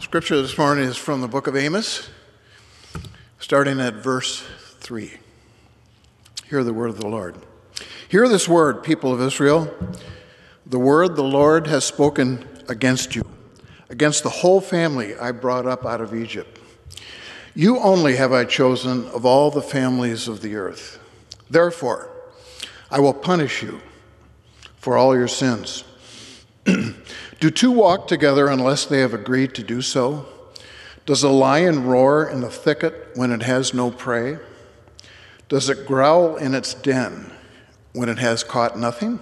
Scripture this morning is from the book of Amos, starting at verse 3. Hear the word of the Lord. Hear this word, people of Israel. The word the Lord has spoken against you, against the whole family I brought up out of Egypt. You only have I chosen of all the families of the earth. Therefore, I will punish you for all your sins. Do two walk together unless they have agreed to do so? Does a lion roar in the thicket when it has no prey? Does it growl in its den when it has caught nothing?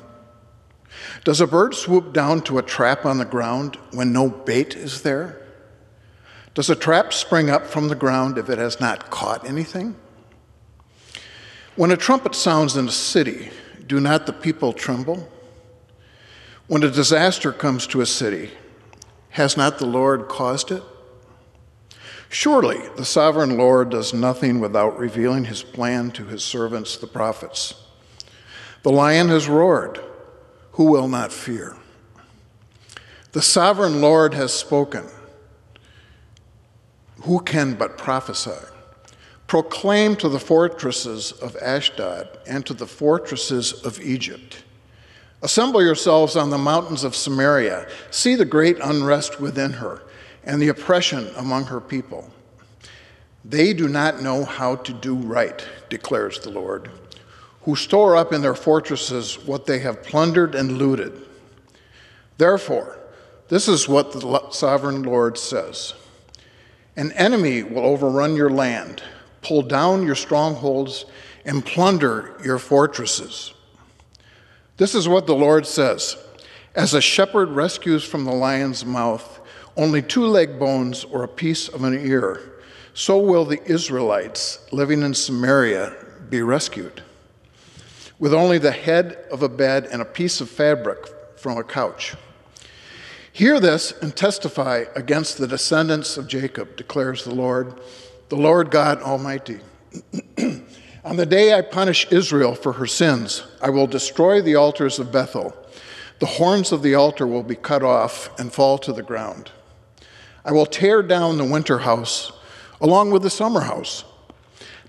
Does a bird swoop down to a trap on the ground when no bait is there? Does a trap spring up from the ground if it has not caught anything? When a trumpet sounds in a city, do not the people tremble? When a disaster comes to a city, has not the Lord caused it? Surely the sovereign Lord does nothing without revealing his plan to his servants, the prophets. The lion has roared. Who will not fear? The sovereign Lord has spoken. Who can but prophesy? Proclaim to the fortresses of Ashdod and to the fortresses of Egypt Assemble yourselves on the mountains of Samaria. See the great unrest within her and the oppression among her people. They do not know how to do right, declares the Lord, who store up in their fortresses what they have plundered and looted. Therefore, this is what the sovereign Lord says An enemy will overrun your land, pull down your strongholds, and plunder your fortresses. This is what the Lord says As a shepherd rescues from the lion's mouth only two leg bones or a piece of an ear, so will the Israelites living in Samaria be rescued. With only the head of a bed and a piece of fabric from a couch. Hear this and testify against the descendants of Jacob, declares the Lord, the Lord God Almighty. On the day I punish Israel for her sins, I will destroy the altars of Bethel. The horns of the altar will be cut off and fall to the ground. I will tear down the winter house along with the summer house.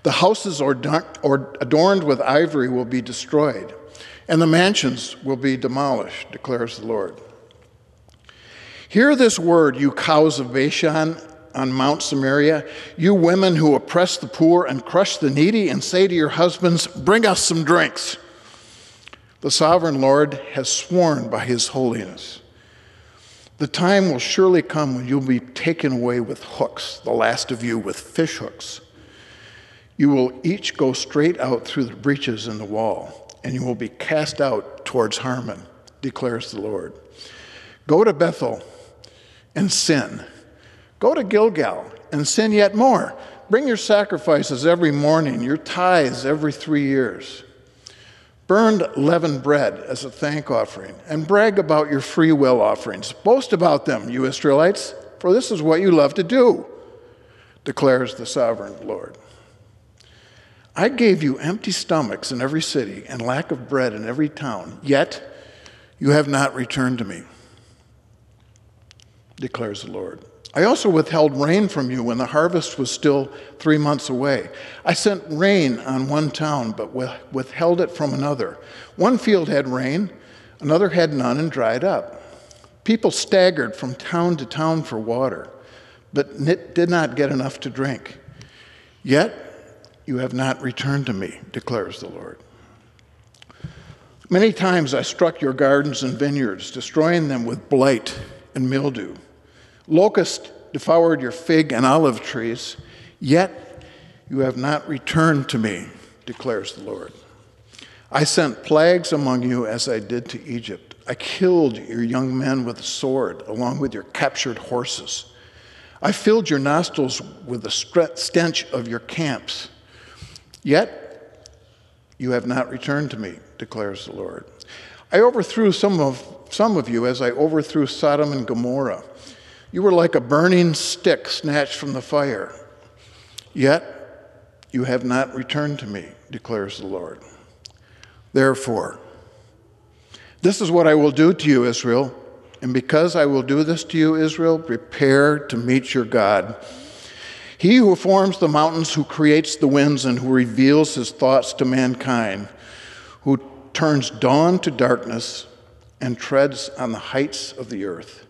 The houses adorned with ivory will be destroyed, and the mansions will be demolished, declares the Lord. Hear this word, you cows of Bashan on Mount Samaria, you women who oppress the poor and crush the needy, and say to your husbands, Bring us some drinks. The sovereign Lord has sworn by his holiness. The time will surely come when you'll be taken away with hooks, the last of you with fish hooks. You will each go straight out through the breaches in the wall, and you will be cast out towards Harmon, declares the Lord. Go to Bethel and sin Go to Gilgal and sin yet more. Bring your sacrifices every morning, your tithes every three years. Burn leavened bread as a thank offering, and brag about your free will offerings. Boast about them, you Israelites, for this is what you love to do, declares the sovereign Lord. I gave you empty stomachs in every city and lack of bread in every town, yet you have not returned to me, declares the Lord. I also withheld rain from you when the harvest was still three months away. I sent rain on one town, but withheld it from another. One field had rain, another had none and dried up. People staggered from town to town for water, but did not get enough to drink. Yet you have not returned to me, declares the Lord. Many times I struck your gardens and vineyards, destroying them with blight and mildew. Locusts devoured your fig and olive trees, yet you have not returned to me, declares the Lord. I sent plagues among you as I did to Egypt. I killed your young men with the sword, along with your captured horses. I filled your nostrils with the stench of your camps. Yet you have not returned to me, declares the Lord. I overthrew some of, some of you as I overthrew Sodom and Gomorrah. You were like a burning stick snatched from the fire. Yet you have not returned to me, declares the Lord. Therefore, this is what I will do to you, Israel. And because I will do this to you, Israel, prepare to meet your God. He who forms the mountains, who creates the winds, and who reveals his thoughts to mankind, who turns dawn to darkness and treads on the heights of the earth.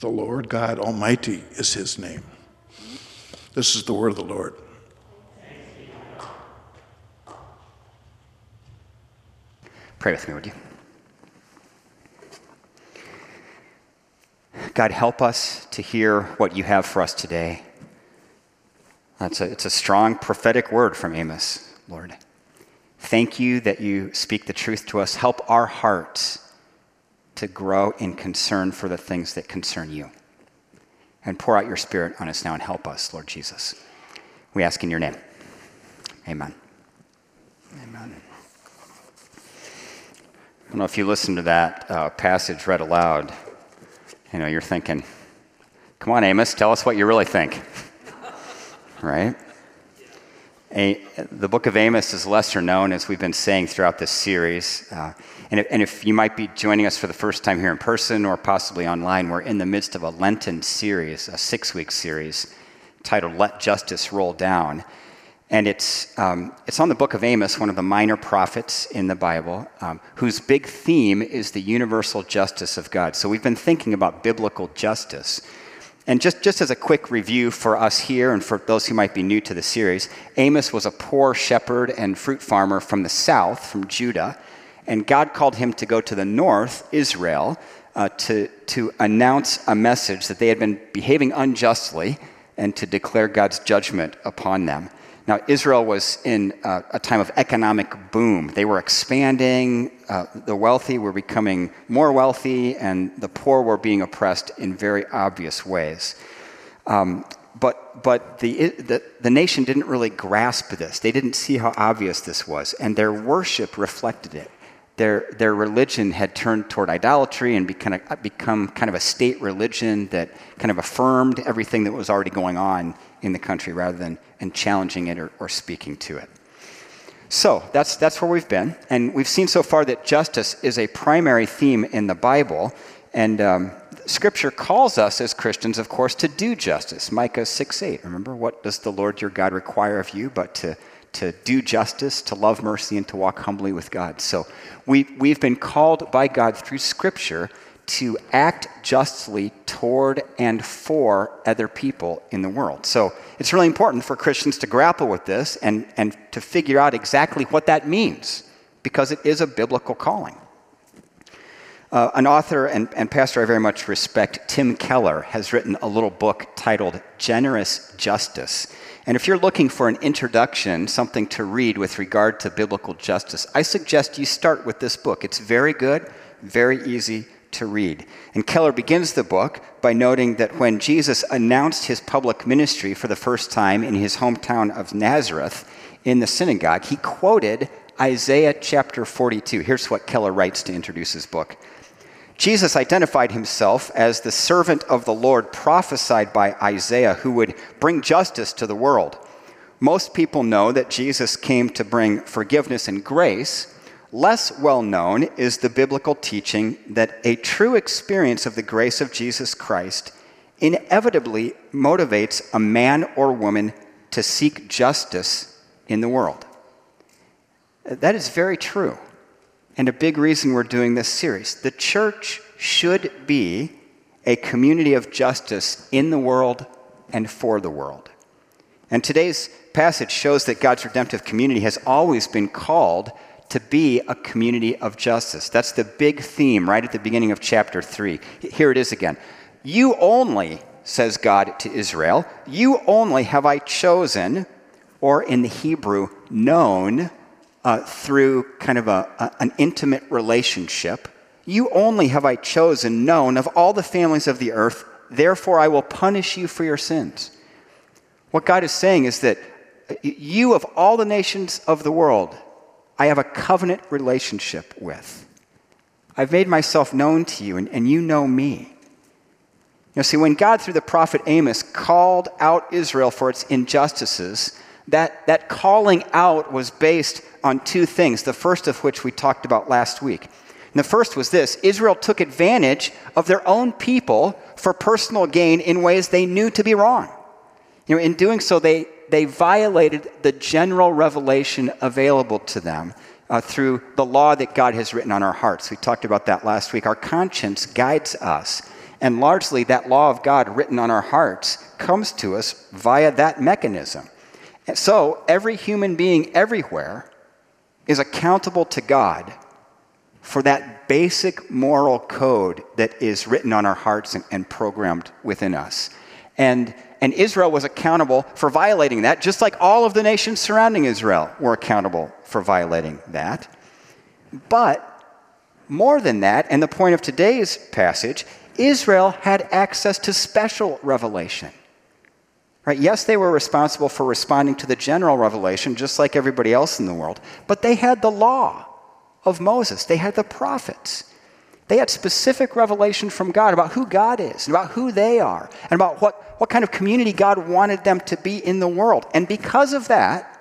The Lord God Almighty is his name. This is the word of the Lord. Pray with me, would you? God, help us to hear what you have for us today. That's a, it's a strong prophetic word from Amos, Lord. Thank you that you speak the truth to us. Help our hearts to grow in concern for the things that concern you. And pour out your spirit on us now and help us, Lord Jesus. We ask in your name. Amen. Amen. I don't know if you listen to that uh, passage read aloud, you know, you're thinking, come on, Amos, tell us what you really think. right? A, the book of Amos is lesser known, as we've been saying throughout this series. Uh, and, if, and, if, you might be joining us for the first time here in person or possibly online, we're in the midst of a Lenten series, a six week series titled Let Justice Roll Down. And it's, um, it's on the book of Amos, one of the minor prophets in the Bible, um, whose big theme is the universal justice of God. So we've been thinking about biblical justice. And just, just as a quick review for us here and for those who might be new to the series, Amos was a poor shepherd and fruit farmer from the south, from Judah. And God called him to go to the north, Israel, uh, to, to announce a message that they had been behaving unjustly and to declare God's judgment upon them. Now, Israel was in uh, a time of economic boom. They were expanding, uh, the wealthy were becoming more wealthy, and the poor were being oppressed in very obvious ways. Um, but but the, the, the nation didn't really grasp this. They didn't see how obvious this was, and their worship reflected it. Their, their religion had turned toward idolatry and become, become kind of a state religion that kind of affirmed everything that was already going on in the country rather than and challenging it or, or speaking to it. So that's, that's where we've been. And we've seen so far that justice is a primary theme in the Bible. And um, Scripture calls us as Christians, of course, to do justice. Micah 6 8. Remember, what does the Lord your God require of you but to, to do justice, to love mercy, and to walk humbly with God? So we, we've been called by God through Scripture to act justly toward and for other people in the world. So it's really important for Christians to grapple with this and, and to figure out exactly what that means, because it is a biblical calling. Uh, an author and, and pastor I very much respect, Tim Keller, has written a little book titled Generous Justice. And if you're looking for an introduction, something to read with regard to biblical justice, I suggest you start with this book. It's very good, very easy to read. And Keller begins the book by noting that when Jesus announced his public ministry for the first time in his hometown of Nazareth in the synagogue, he quoted Isaiah chapter 42. Here's what Keller writes to introduce his book. Jesus identified himself as the servant of the Lord prophesied by Isaiah who would bring justice to the world. Most people know that Jesus came to bring forgiveness and grace Less well known is the biblical teaching that a true experience of the grace of Jesus Christ inevitably motivates a man or woman to seek justice in the world. That is very true, and a big reason we're doing this series. The church should be a community of justice in the world and for the world. And today's passage shows that God's redemptive community has always been called to be a community of justice. That's the big theme right at the beginning of chapter 3. Here it is again. You only, says God to Israel, you only have I chosen, or in the Hebrew, known uh, through kind of a, a, an intimate relationship. You only have I chosen, known of all the families of the earth, therefore I will punish you for your sins. What God is saying is that you, of all the nations of the world, I have a covenant relationship with. I've made myself known to you, and, and you know me. You know, see, when God, through the prophet Amos, called out Israel for its injustices, that, that calling out was based on two things, the first of which we talked about last week. And the first was this Israel took advantage of their own people for personal gain in ways they knew to be wrong. You know, in doing so, they, they violated the general revelation available to them uh, through the law that God has written on our hearts. We talked about that last week. Our conscience guides us. And largely, that law of God written on our hearts comes to us via that mechanism. So, every human being everywhere is accountable to God for that basic moral code that is written on our hearts and, and, programmed within us. And, and Israel was accountable for violating that, just like all of the nations surrounding Israel were accountable for violating that. But more than that, and the point of today's passage, Israel had access to special revelation. Right? Yes, they were responsible for responding to the general revelation, just like everybody else in the world, but they had the law of Moses, they had the prophets. They had specific revelation from God about who God is, and about who they are, and about what, what kind of community God wanted them to be in the world. And because of that,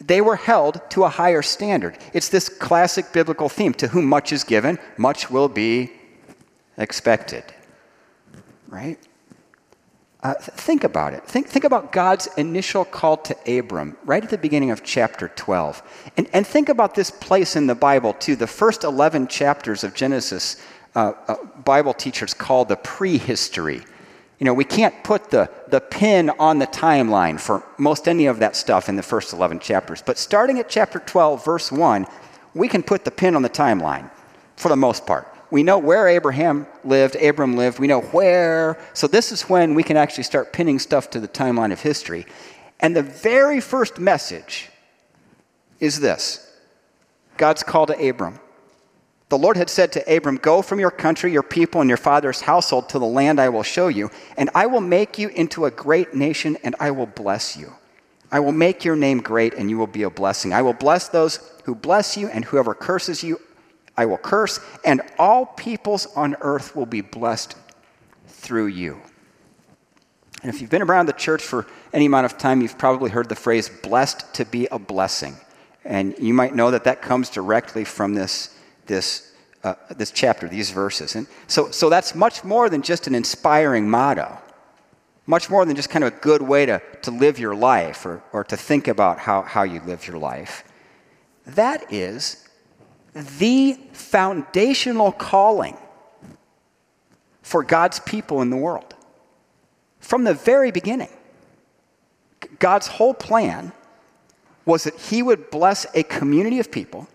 they were held to a higher standard. It's this classic biblical theme to whom much is given, much will be expected. Right? Uh, think about it. Think, think about God's initial call to Abram right at the beginning of chapter 12. And, and think about this place in the Bible, too. The first 11 chapters of Genesis, uh, uh, Bible teachers call the prehistory. You know, we can't put the, the pin on the timeline for most any of that stuff in the first 11 chapters. But starting at chapter 12, verse 1, we can put the pin on the timeline for the most part. We know where Abraham lived, Abram lived, we know where. So this is when we can actually start pinning stuff to the timeline of history. And the very first message is this God's call to Abram. The Lord had said to Abram, Go from your country, your people, and your father's household to the land I will show you, and I will make you into a great nation, and I will bless you. I will make your name great, and you will be a blessing. I will bless those who bless you, and whoever curses you, I will curse, and all peoples on earth will be blessed through you. And if you've been around the church for any amount of time, you've probably heard the phrase blessed to be a blessing. And you might know that that comes directly from this, this, uh, this chapter, these verses. And so, so that's much more than just an inspiring motto, much more than just kind of a good way to, to live your life or, or to think about how, how you live your life. That is the foundational calling for God's people in the world. From the very beginning, God's whole plan was that He would bless a community of people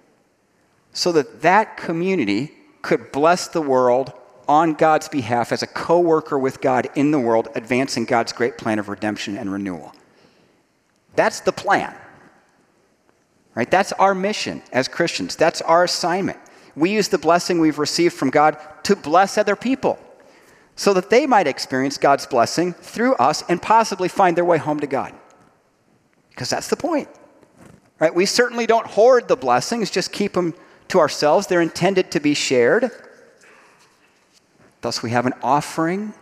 so that that community could bless the world on God's behalf as a co worker with God in the world, advancing God's great plan of redemption and renewal. That's the plan. Right? That's our mission as Christians. That's our assignment. We use the blessing we've received from God to bless other people so that they might experience God's blessing through us and possibly find their way home to God. Because that's the point. Right? We certainly don't hoard the blessings, just keep them to ourselves. They're intended to be shared. Thus, we have an offering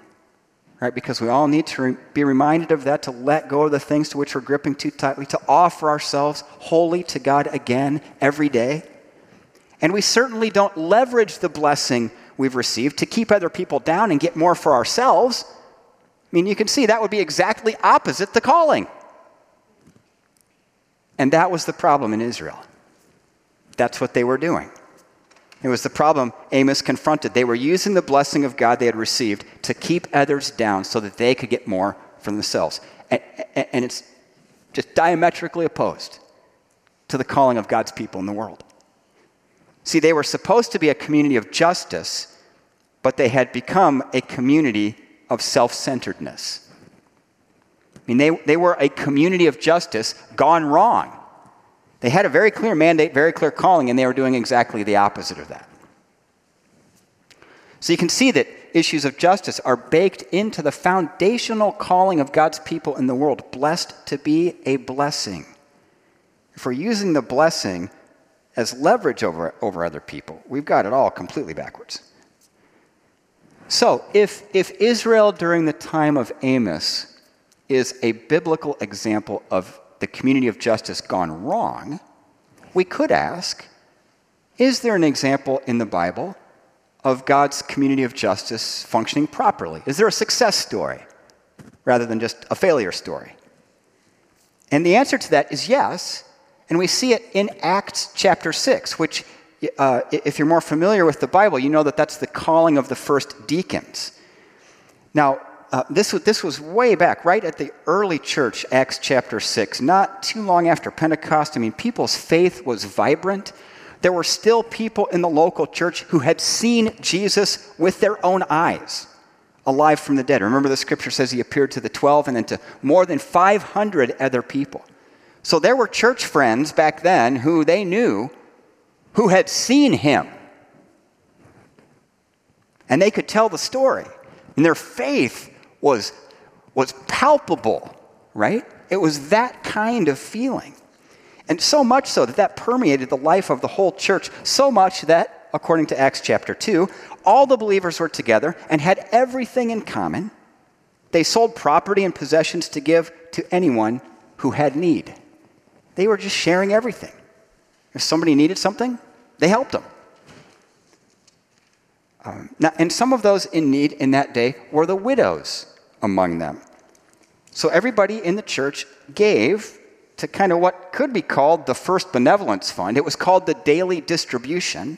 right? Because we all need to re- be reminded of that, to let go of the things to which we're gripping too tightly, to offer ourselves wholly to God again every day. And we certainly don't leverage the blessing we've received to keep other people down and get more for ourselves. I mean, you can see that would be exactly opposite the calling. And that was the problem in Israel. That's what they were doing. It was the problem Amos confronted. They were using the blessing of God they had received to keep others down so that they could get more for themselves. And, and it's just diametrically opposed to the calling of God's people in the world. See, they were supposed to be a community of justice, but they had become a community of self centeredness. I mean, they, they were a community of justice gone wrong. They had a very clear mandate, very clear calling, and they were doing exactly the opposite of that. So you can see that issues of justice are baked into the foundational calling of God's people in the world, blessed to be a blessing. If we're using the blessing as leverage over, over other people, we've got it all completely backwards. So, if, if Israel during the time of Amos is a biblical example of the community of justice gone wrong, we could ask Is there an example in the Bible of God's community of justice functioning properly? Is there a success story rather than just a failure story? And the answer to that is yes. And we see it in Acts chapter 6, which, uh, if you're more familiar with the Bible, you know that that's the calling of the first deacons. Now, uh, this, this was way back, right at the early church, Acts chapter 6, not too long after Pentecost. I mean, people's faith was vibrant. There were still people in the local church who had seen Jesus with their own eyes, alive from the dead. Remember, the scripture says he appeared to the 12 and then to more than 500 other people. So there were church friends back then who they knew who had seen him. And they could tell the story. And their faith was, was palpable, right? It was that kind of feeling. And so much so that that permeated the life of the whole church, so much that, according to Acts chapter 2, all the believers were together and had everything in common. They sold property and possessions to give to anyone who had need. They were just sharing everything. If somebody needed something, they helped them. Um, now, and some of those in need in that day were the widows among them. So everybody in the church gave to kind of what could be called the first benevolence fund. It was called the daily distribution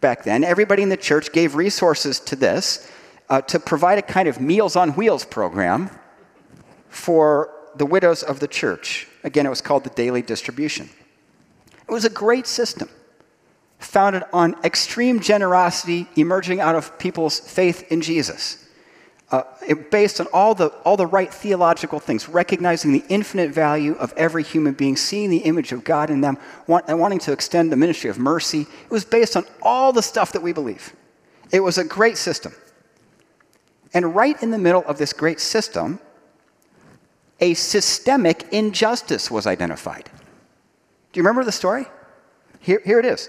back then. Everybody in the church gave resources to this uh, to provide a kind of Meals on Wheels program for the widows of the church. Again, it was called the daily distribution. It was a great system founded on extreme generosity emerging out of people's faith in Jesus. Uh, based on all the, all the right theological things, recognizing the infinite value of every human being, seeing the image of God in them, want, and wanting to extend the ministry of mercy. It was based on all the stuff that we believe. It was a great system. And right in the middle of this great system, a systemic injustice was identified. Do you remember the story? Here, here it is.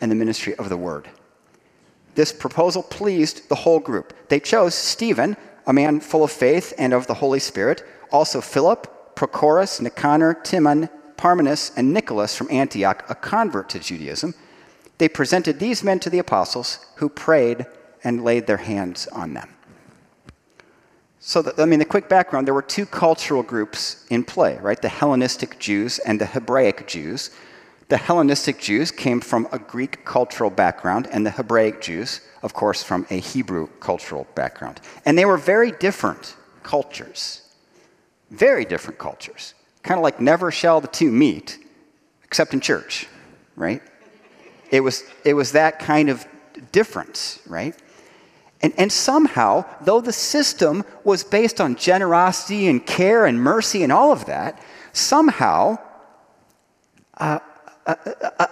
and the ministry of the word. This proposal pleased the whole group. They chose Stephen, a man full of faith and of the Holy Spirit, also Philip, Prochorus, Nicanor, Timon, Parmenas, and Nicholas from Antioch, a convert to Judaism. They presented these men to the apostles, who prayed and laid their hands on them. So, the, I mean, the quick background there were two cultural groups in play, right? The Hellenistic Jews and the Hebraic Jews. The Hellenistic Jews came from a Greek cultural background, and the Hebraic Jews, of course, from a Hebrew cultural background. And they were very different cultures. Very different cultures. Kind of like never shall the two meet, except in church, right? It was, it was that kind of difference, right? And, and somehow, though the system was based on generosity and care and mercy and all of that, somehow uh,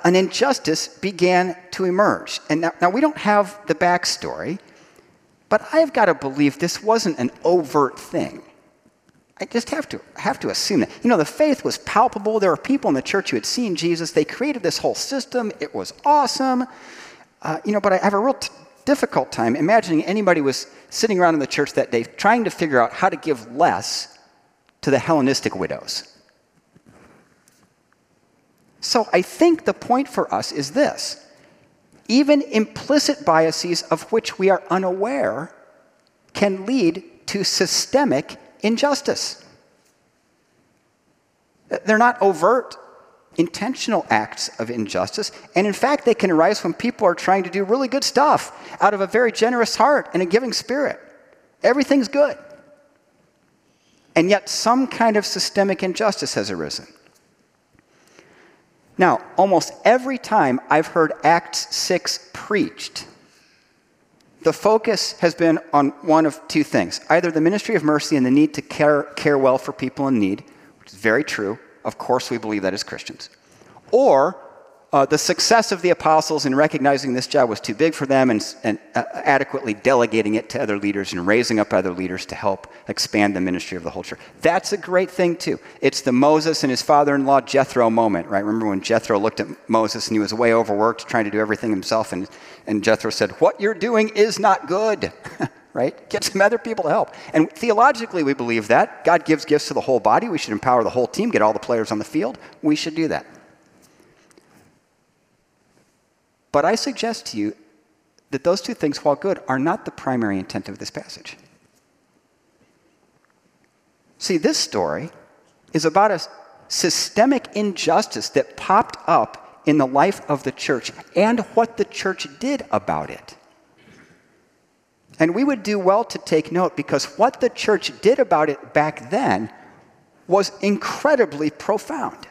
an injustice began to emerge. And now, now we don't have the backstory, but I've got to believe this wasn't an overt thing. I just have to have to assume that. You know, the faith was palpable. There were people in the church who had seen Jesus. They created this whole system. It was awesome. Uh, you know, but I have a real t- difficult time imagining anybody was sitting around in the church that day trying to figure out how to give less to the Hellenistic widows. So I think the point for us is this even implicit biases of which we are unaware can lead to systemic injustice. They're not overt, intentional acts of injustice, and in fact, they can arise when people are trying to do really good stuff out of a very generous heart and a giving spirit. Everything's good. And yet, some kind of systemic injustice has arisen. Now, almost every time I've heard Acts 6 preached, the focus has been on one of two things either the ministry of mercy and the need to care, care well for people in need, which is very true. Of course, we believe that as Christians. Or uh, the success of the apostles in recognizing this job was too big for them and, and uh, adequately delegating it to other leaders and raising up other leaders to help expand the ministry of the whole church. That's a great thing, too. It's the Moses and his father in law Jethro moment, right? Remember when Jethro looked at Moses and he was way overworked, trying to do everything himself, and, and Jethro said, What you're doing is not good. right? Get some other people to help. And theologically, we believe that. God gives gifts to the whole body. We should empower the whole team, get all the players on the field. We should do that. But I suggest to you that those two things, while good, are not the primary intent of this passage. See, this story is about a systemic injustice that popped up in the life of the church and what the church did about it. And we would do well to take note because what the church did about it back then was incredibly profound.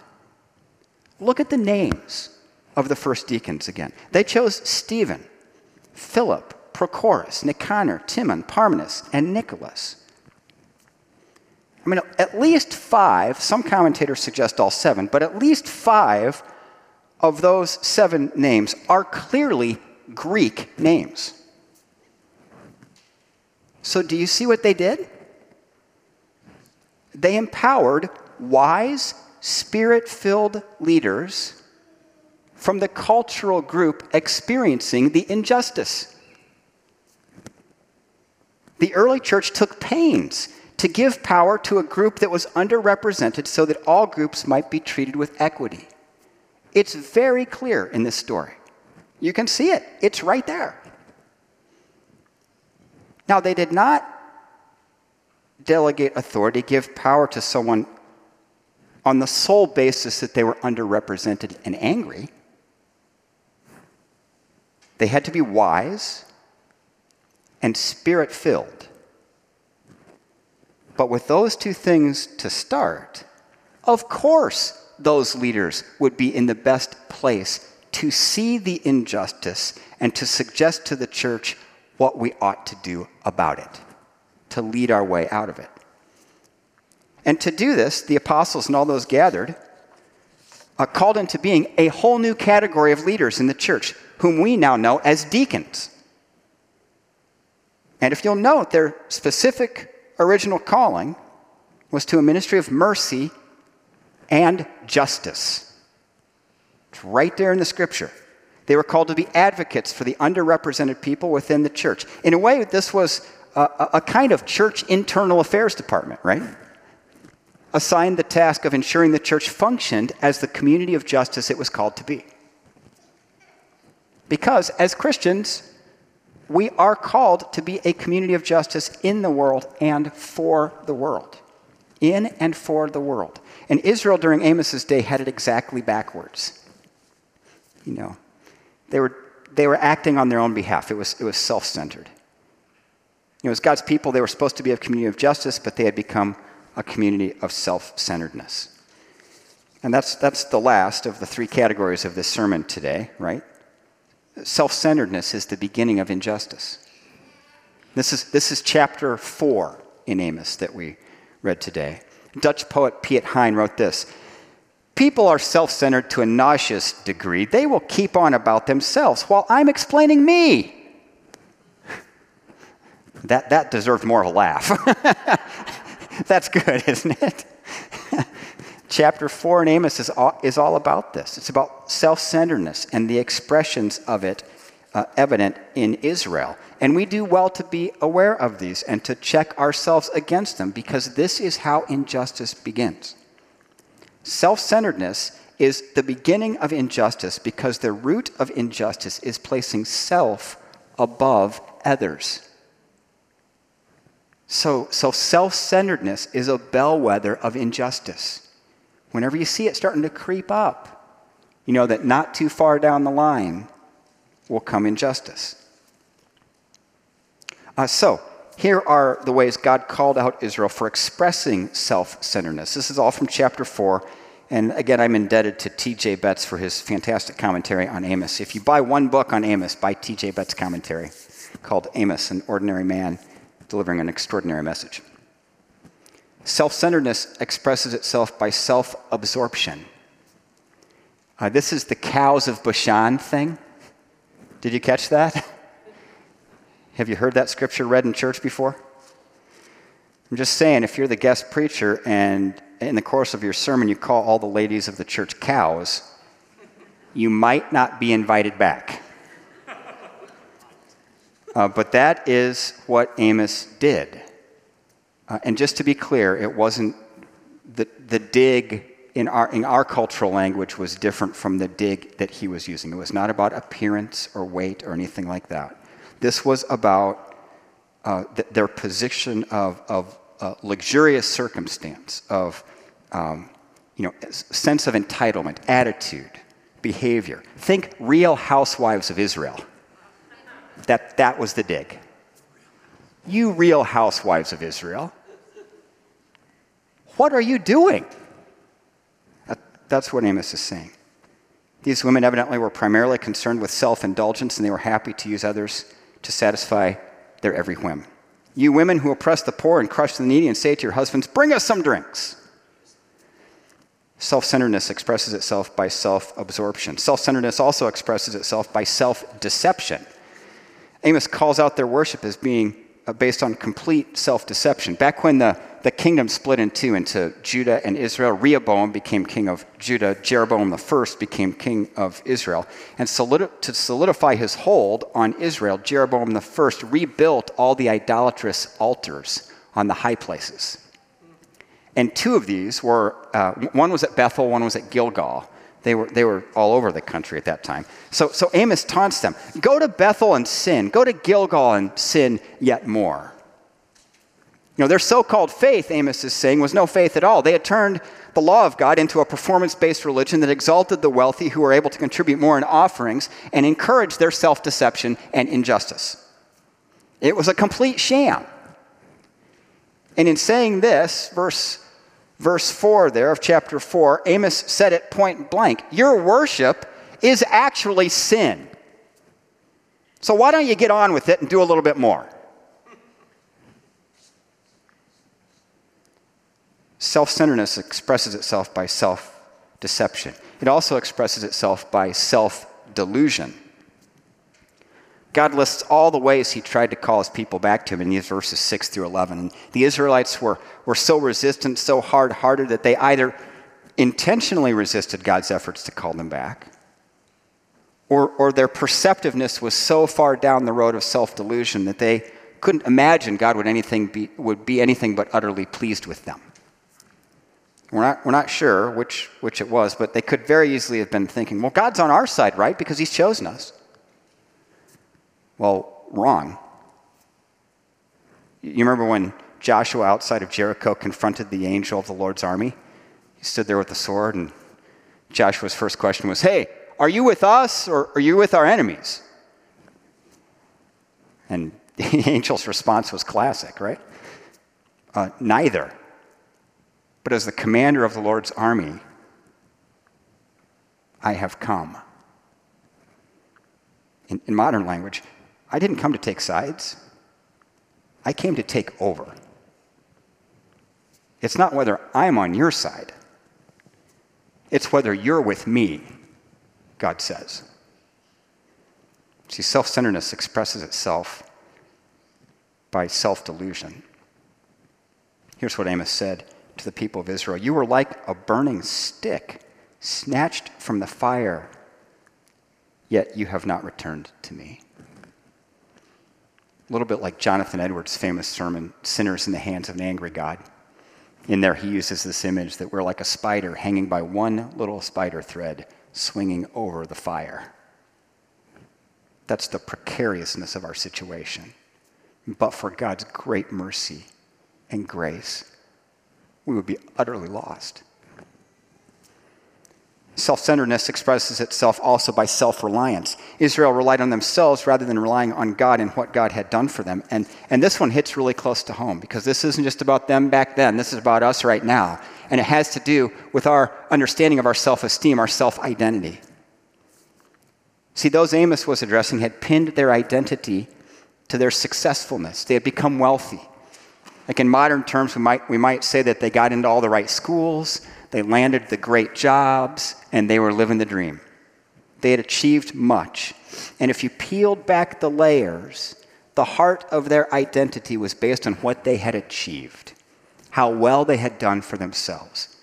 Look at the names of the first deacons again. They chose Stephen, Philip, Prochorus, Nicanor, Timon, Parmenas, and Nicholas. I mean, at least five, some commentators suggest all seven, but at least five of those seven names are clearly Greek names. So, do you see what they did? They empowered wise, spirit filled leaders from the cultural group experiencing the injustice. The early church took pains to give power to a group that was underrepresented so that all groups might be treated with equity. It's very clear in this story. You can see it, it's right there. Now, they did not delegate authority, give power to someone on the sole basis that they were underrepresented and angry. They had to be wise and spirit filled. But with those two things to start, of course, those leaders would be in the best place to see the injustice and to suggest to the church what we ought to do about it, to lead our way out of it. And to do this, the apostles and all those gathered uh, called into being a whole new category of leaders in the church, whom we now know as deacons. And if you'll note, their specific original calling was to a ministry of mercy and justice. It's right there in the scripture. They were called to be advocates for the underrepresented people within the church. In a way, this was a, a kind of church internal affairs department, right? assigned the task of ensuring the church functioned as the community of justice it was called to be. Because as Christians, we are called to be a community of justice in the world and for the world. In and for the world. And Israel during Amos's day had it exactly backwards. You know, they were, they were acting on their own behalf, it was, it was self centered. You know, as God's people, they were supposed to be a community of justice, but they had become a community of self centeredness. And that's, that's the last of the three categories of this sermon today, right? Self centeredness is the beginning of injustice. This is, this is chapter four in Amos that we read today. Dutch poet Piet Hein wrote this People are self centered to a nauseous degree. They will keep on about themselves while I'm explaining me. That, that deserved more of a laugh. That's good, isn't it? Chapter 4 in Amos is all, is all about this. It's about self centeredness and the expressions of it uh, evident in Israel. And we do well to be aware of these and to check ourselves against them because this is how injustice begins. Self centeredness is the beginning of injustice because the root of injustice is placing self above others. So, so self centeredness is a bellwether of injustice. Whenever you see it starting to creep up, you know that not too far down the line will come injustice. Uh, so, here are the ways God called out Israel for expressing self centeredness. This is all from chapter 4. And again, I'm indebted to T.J. Betts for his fantastic commentary on Amos. If you buy one book on Amos, buy T.J. Betts' commentary called Amos, An Ordinary Man delivering an extraordinary message. Self centeredness expresses itself by self absorption. Uh, this is the cows of Bashan thing. Did you catch that? Have you heard that scripture read in church before? I'm just saying, if you're the guest preacher and in the course of your sermon you call all the ladies of the church cows, you might not be invited back. Uh, but that is what Amos did. Uh, and just to be clear, it wasn't the, the dig in our, in our cultural language was different from the dig that he was using. It was not about appearance or weight or anything like that. This was about uh, th- their position of, of uh, luxurious circumstance, of um, you know, sense of entitlement, attitude, behavior. Think real housewives of Israel. That, that was the dig. You real housewives of Israel, what are you doing? That's what Amos is saying. These women evidently were primarily concerned with self indulgence and they were happy to use others to satisfy their every whim. You women who oppress the poor and crush the needy and say to your husbands, Bring us some drinks. Self centeredness expresses itself by self absorption. Self centeredness also expresses itself by self deception. Amos calls out their worship as being uh, based on complete self deception. Back when the, the kingdom split in two into Judah and Israel, Rehoboam became king of Judah, Jeroboam I became king of Israel. And to solidify his hold on Israel, Jeroboam I rebuilt all the idolatrous altars on the high places. And two of these were uh, one was at Bethel, one was at Gilgal. They were, they were all over the country at that time. So, so Amos taunts them go to Bethel and sin, go to Gilgal and sin yet more. You know, their so called faith, Amos is saying, was no faith at all. They had turned the law of God into a performance based religion that exalted the wealthy who were able to contribute more in offerings and encouraged their self deception and injustice. It was a complete sham. And in saying this, verse verse 4 there of chapter 4, Amos said it point blank Your worship is actually sin. So why don't you get on with it and do a little bit more? Self centeredness expresses itself by self deception, it also expresses itself by self delusion. God lists all the ways he tried to call his people back to him in these verses 6 through 11. And the Israelites were, were so resistant, so hard hearted, that they either intentionally resisted God's efforts to call them back, or, or their perceptiveness was so far down the road of self delusion that they couldn't imagine God would, anything be, would be anything but utterly pleased with them. We're not, we're not sure which, which it was, but they could very easily have been thinking, well, God's on our side, right? Because he's chosen us. Well, wrong. You remember when Joshua outside of Jericho confronted the angel of the Lord's army? He stood there with the sword, and Joshua's first question was, Hey, are you with us or are you with our enemies? And the angel's response was classic, right? Uh, neither. But as the commander of the Lord's army, I have come. In, in modern language, I didn't come to take sides, I came to take over. It's not whether I'm on your side, it's whether you're with me, God says. See, self centeredness expresses itself by self delusion. Here's what Amos said to the people of Israel You were like a burning stick snatched from the fire, yet you have not returned to me. A little bit like Jonathan Edwards' famous sermon, Sinners in the Hands of an Angry God. In there, he uses this image that we're like a spider hanging by one little spider thread, swinging over the fire. That's the precariousness of our situation. But for God's great mercy and grace, we would be utterly lost. Self centeredness expresses itself also by self reliance. Israel relied on themselves rather than relying on God and what God had done for them. And, and this one hits really close to home because this isn't just about them back then, this is about us right now. And it has to do with our understanding of our self esteem, our self identity. See, those Amos was addressing had pinned their identity to their successfulness, they had become wealthy. Like in modern terms, we might, we might say that they got into all the right schools, they landed the great jobs, and they were living the dream. They had achieved much. And if you peeled back the layers, the heart of their identity was based on what they had achieved, how well they had done for themselves.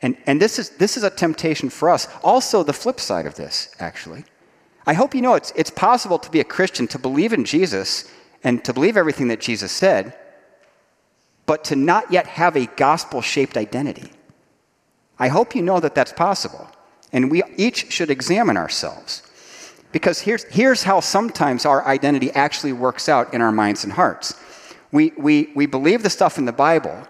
And, and this, is, this is a temptation for us. Also, the flip side of this, actually. I hope you know it's, it's possible to be a Christian, to believe in Jesus, and to believe everything that Jesus said, but to not yet have a gospel shaped identity. I hope you know that that's possible. And we each should examine ourselves. Because here's, here's how sometimes our identity actually works out in our minds and hearts. We, we, we believe the stuff in the Bible,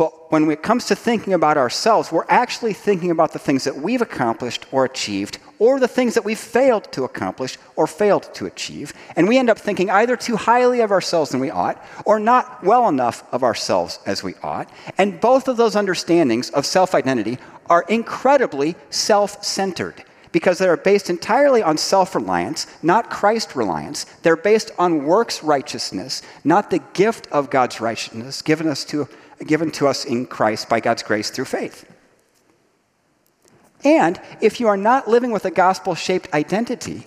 but when it comes to thinking about ourselves, we're actually thinking about the things that we've accomplished or achieved, or the things that we've failed to accomplish or failed to achieve. And we end up thinking either too highly of ourselves than we ought, or not well enough of ourselves as we ought. And both of those understandings of self identity are incredibly self centered because they are based entirely on self reliance, not Christ reliance. They're based on works righteousness, not the gift of God's righteousness given, us to, given to us in Christ by God's grace through faith. And if you are not living with a gospel shaped identity,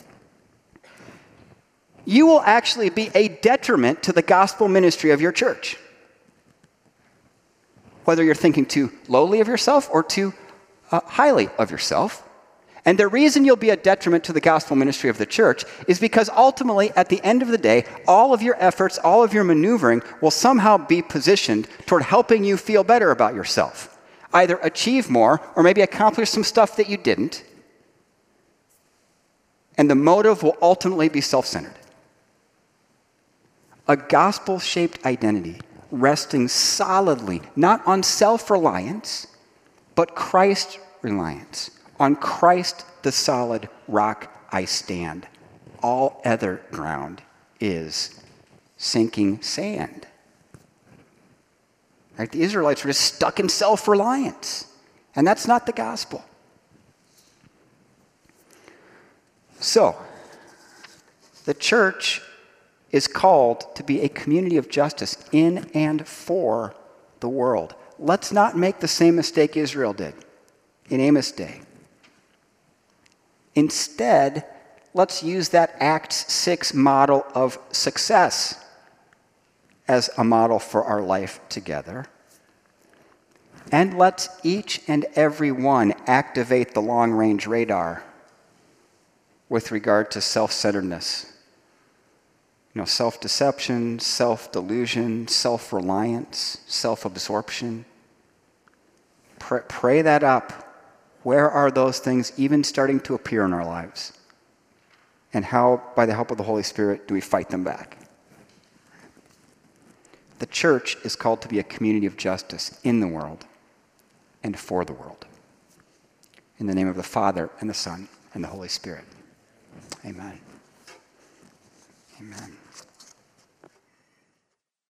you will actually be a detriment to the gospel ministry of your church. Whether you're thinking too lowly of yourself or too uh, highly of yourself, and the reason you'll be a detriment to the gospel ministry of the church is because ultimately, at the end of the day, all of your efforts, all of your maneuvering will somehow be positioned toward helping you feel better about yourself. Either achieve more or maybe accomplish some stuff that you didn't. And the motive will ultimately be self centered. A gospel shaped identity resting solidly, not on self reliance, but Christ reliance on Christ, the solid rock, I stand. All other ground is sinking sand. Right? The Israelites were just stuck in self reliance, and that's not the gospel. So, the church is called to be a community of justice in and for the world. Let's not make the same mistake Israel did in Amos' day. Instead, let's use that Acts 6 model of success as a model for our life together. And let's each and every one activate the long range radar with regard to self centeredness. You know, self deception, self delusion, self reliance, self absorption. Pray, pray that up where are those things even starting to appear in our lives? And how, by the help of the Holy Spirit, do we fight them back? The church is called to be a community of justice in the world and for the world. In the name of the Father, and the Son, and the Holy Spirit. Amen. Amen.